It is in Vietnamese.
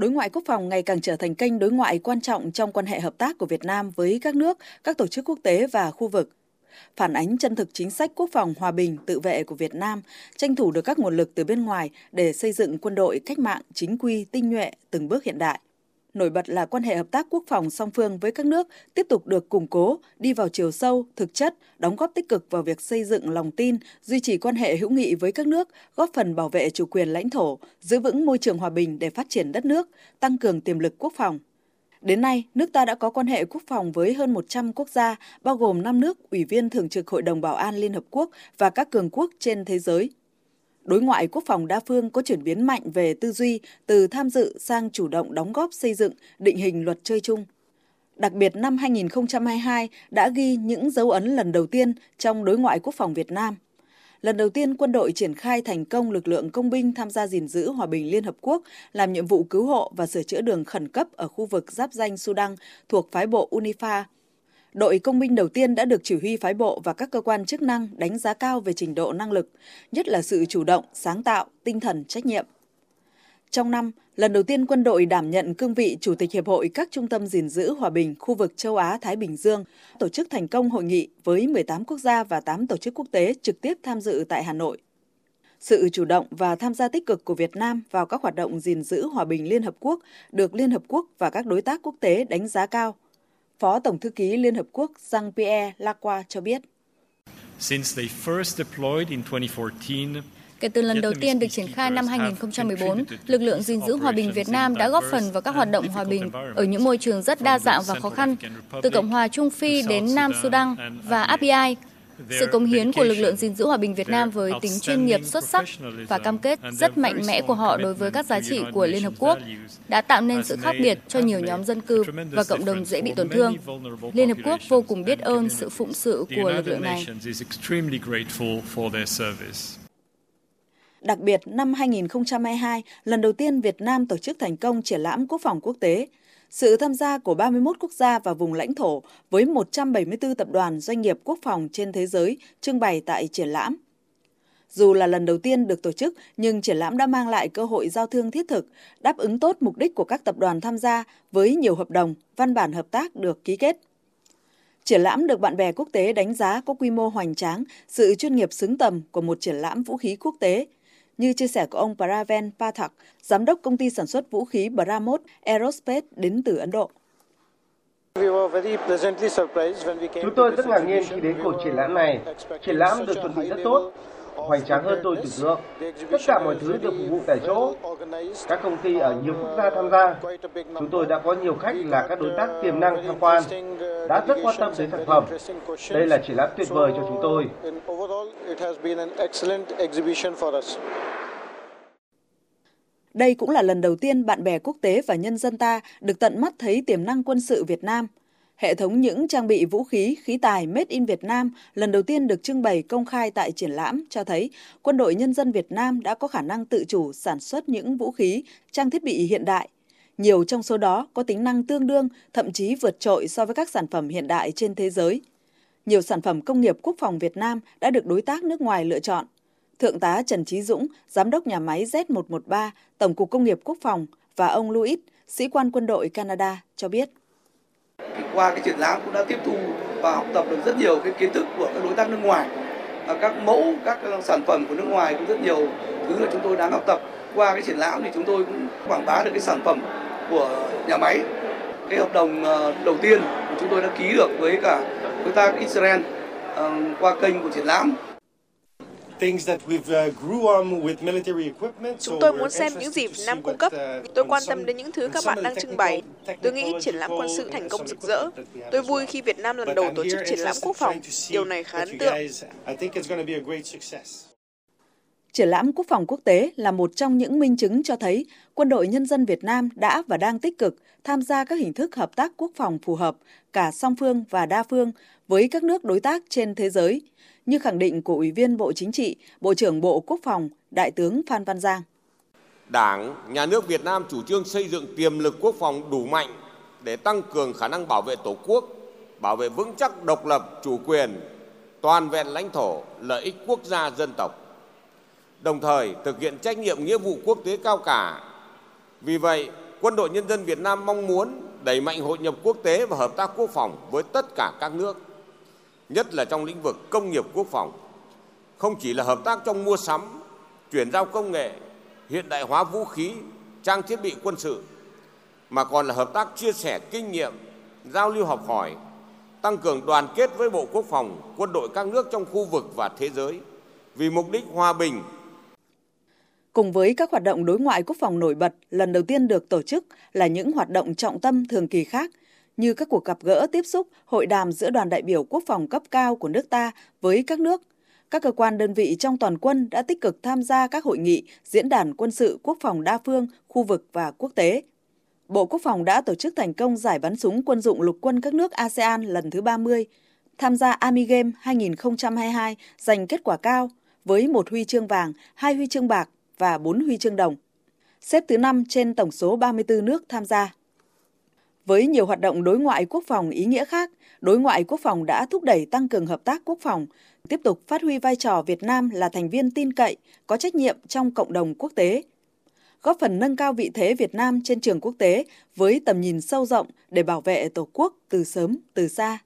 đối ngoại quốc phòng ngày càng trở thành kênh đối ngoại quan trọng trong quan hệ hợp tác của Việt Nam với các nước, các tổ chức quốc tế và khu vực. Phản ánh chân thực chính sách quốc phòng hòa bình tự vệ của Việt Nam, tranh thủ được các nguồn lực từ bên ngoài để xây dựng quân đội cách mạng chính quy tinh nhuệ từng bước hiện đại. Nổi bật là quan hệ hợp tác quốc phòng song phương với các nước tiếp tục được củng cố, đi vào chiều sâu, thực chất, đóng góp tích cực vào việc xây dựng lòng tin, duy trì quan hệ hữu nghị với các nước, góp phần bảo vệ chủ quyền lãnh thổ, giữ vững môi trường hòa bình để phát triển đất nước, tăng cường tiềm lực quốc phòng. Đến nay, nước ta đã có quan hệ quốc phòng với hơn 100 quốc gia, bao gồm 5 nước ủy viên thường trực Hội đồng Bảo an Liên Hợp Quốc và các cường quốc trên thế giới đối ngoại quốc phòng đa phương có chuyển biến mạnh về tư duy, từ tham dự sang chủ động đóng góp xây dựng, định hình luật chơi chung. Đặc biệt, năm 2022 đã ghi những dấu ấn lần đầu tiên trong đối ngoại quốc phòng Việt Nam. Lần đầu tiên quân đội triển khai thành công lực lượng công binh tham gia gìn giữ hòa bình Liên Hợp Quốc, làm nhiệm vụ cứu hộ và sửa chữa đường khẩn cấp ở khu vực giáp danh Sudan thuộc phái bộ UNIFA đội công binh đầu tiên đã được chỉ huy phái bộ và các cơ quan chức năng đánh giá cao về trình độ năng lực, nhất là sự chủ động, sáng tạo, tinh thần trách nhiệm. Trong năm, lần đầu tiên quân đội đảm nhận cương vị Chủ tịch Hiệp hội các trung tâm gìn giữ hòa bình khu vực châu Á-Thái Bình Dương, tổ chức thành công hội nghị với 18 quốc gia và 8 tổ chức quốc tế trực tiếp tham dự tại Hà Nội. Sự chủ động và tham gia tích cực của Việt Nam vào các hoạt động gìn giữ hòa bình Liên Hợp Quốc được Liên Hợp Quốc và các đối tác quốc tế đánh giá cao – Phó Tổng thư ký Liên Hợp Quốc Jean-Pierre Lacroix cho biết. Kể từ lần đầu tiên được triển khai năm 2014, lực lượng gìn giữ hòa bình Việt Nam đã góp phần vào các hoạt động hòa bình ở những môi trường rất đa dạng và khó khăn, từ Cộng hòa Trung Phi đến Nam Sudan và API, sự cống hiến của lực lượng gìn giữ hòa bình Việt Nam với tính chuyên nghiệp xuất sắc và cam kết rất mạnh mẽ của họ đối với các giá trị của Liên Hợp Quốc đã tạo nên sự khác biệt cho nhiều nhóm dân cư và cộng đồng dễ bị tổn thương. Liên Hợp Quốc vô cùng biết ơn sự phụng sự của lực lượng này. Đặc biệt, năm 2022, lần đầu tiên Việt Nam tổ chức thành công triển lãm quốc phòng quốc tế – sự tham gia của 31 quốc gia và vùng lãnh thổ với 174 tập đoàn doanh nghiệp quốc phòng trên thế giới trưng bày tại triển lãm. Dù là lần đầu tiên được tổ chức, nhưng triển lãm đã mang lại cơ hội giao thương thiết thực, đáp ứng tốt mục đích của các tập đoàn tham gia với nhiều hợp đồng, văn bản hợp tác được ký kết. Triển lãm được bạn bè quốc tế đánh giá có quy mô hoành tráng, sự chuyên nghiệp xứng tầm của một triển lãm vũ khí quốc tế – như chia sẻ của ông Praven Pathak, giám đốc công ty sản xuất vũ khí Bramot Aerospace đến từ Ấn Độ. Chúng tôi rất ngạc nhiên khi đến cuộc triển lãm này. Triển lãm được chuẩn bị rất tốt, hoành tráng hơn tôi tưởng tượng. Tất cả mọi thứ được phục vụ tại chỗ. Các công ty ở nhiều quốc gia tham gia. Chúng tôi đã có nhiều khách là các đối tác tiềm năng tham quan, đã rất quan tâm đến sản phẩm. Đây là triển lãm tuyệt vời cho chúng tôi. Đây cũng là lần đầu tiên bạn bè quốc tế và nhân dân ta được tận mắt thấy tiềm năng quân sự Việt Nam – Hệ thống những trang bị vũ khí, khí tài Made in Việt Nam lần đầu tiên được trưng bày công khai tại triển lãm cho thấy quân đội nhân dân Việt Nam đã có khả năng tự chủ sản xuất những vũ khí, trang thiết bị hiện đại. Nhiều trong số đó có tính năng tương đương, thậm chí vượt trội so với các sản phẩm hiện đại trên thế giới. Nhiều sản phẩm công nghiệp quốc phòng Việt Nam đã được đối tác nước ngoài lựa chọn. Thượng tá Trần Trí Dũng, Giám đốc nhà máy Z113, Tổng cục Công nghiệp Quốc phòng và ông Louis, sĩ quan quân đội Canada cho biết. Qua cái triển lãm cũng đã tiếp thu và học tập được rất nhiều cái kiến thức của các đối tác nước ngoài. Các mẫu các ờ, sản phẩm của nước ngoài cũng rất nhiều thứ là chúng tôi đang học tập. Qua cái triển lãm thì chúng tôi cũng quảng bá được cái sản phẩm của nhà máy. Cái hợp đồng ờ, đầu tiên của chúng tôi đã ký được với cả đối tác Israel ờ, qua kênh của triển lãm. Chúng tôi muốn xem những gì Việt Nam cung cấp. Uh, tôi quan tâm đến những thứ các bạn đang trưng bày. Tôi nghĩ triển lãm quân sự thành công rực rỡ. Tôi vui khi Việt Nam lần đầu tổ chức triển lãm quốc phòng. Điều này khá ấn tượng. Triển lãm quốc phòng quốc tế là một trong những minh chứng cho thấy quân đội nhân dân Việt Nam đã và đang tích cực tham gia các hình thức hợp tác quốc phòng phù hợp, cả song phương và đa phương với các nước đối tác trên thế giới, như khẳng định của Ủy viên Bộ Chính trị, Bộ trưởng Bộ Quốc phòng, Đại tướng Phan Văn Giang. Đảng, Nhà nước Việt Nam chủ trương xây dựng tiềm lực quốc phòng đủ mạnh để tăng cường khả năng bảo vệ Tổ quốc, bảo vệ vững chắc độc lập, chủ quyền, toàn vẹn lãnh thổ, lợi ích quốc gia dân tộc. Đồng thời thực hiện trách nhiệm nghĩa vụ quốc tế cao cả. Vì vậy, Quân đội Nhân dân Việt Nam mong muốn đẩy mạnh hội nhập quốc tế và hợp tác quốc phòng với tất cả các nước, nhất là trong lĩnh vực công nghiệp quốc phòng. Không chỉ là hợp tác trong mua sắm, chuyển giao công nghệ, hiện đại hóa vũ khí, trang thiết bị quân sự, mà còn là hợp tác chia sẻ kinh nghiệm, giao lưu học hỏi, tăng cường đoàn kết với Bộ Quốc phòng, quân đội các nước trong khu vực và thế giới vì mục đích hòa bình, Cùng với các hoạt động đối ngoại quốc phòng nổi bật lần đầu tiên được tổ chức là những hoạt động trọng tâm thường kỳ khác như các cuộc gặp gỡ tiếp xúc, hội đàm giữa đoàn đại biểu quốc phòng cấp cao của nước ta với các nước. Các cơ quan đơn vị trong toàn quân đã tích cực tham gia các hội nghị, diễn đàn quân sự quốc phòng đa phương, khu vực và quốc tế. Bộ Quốc phòng đã tổ chức thành công giải bắn súng quân dụng lục quân các nước ASEAN lần thứ 30, tham gia Army Game 2022 giành kết quả cao với một huy chương vàng, hai huy chương bạc và bốn huy chương đồng, xếp thứ 5 trên tổng số 34 nước tham gia. Với nhiều hoạt động đối ngoại quốc phòng ý nghĩa khác, đối ngoại quốc phòng đã thúc đẩy tăng cường hợp tác quốc phòng, tiếp tục phát huy vai trò Việt Nam là thành viên tin cậy, có trách nhiệm trong cộng đồng quốc tế, góp phần nâng cao vị thế Việt Nam trên trường quốc tế với tầm nhìn sâu rộng để bảo vệ Tổ quốc từ sớm từ xa.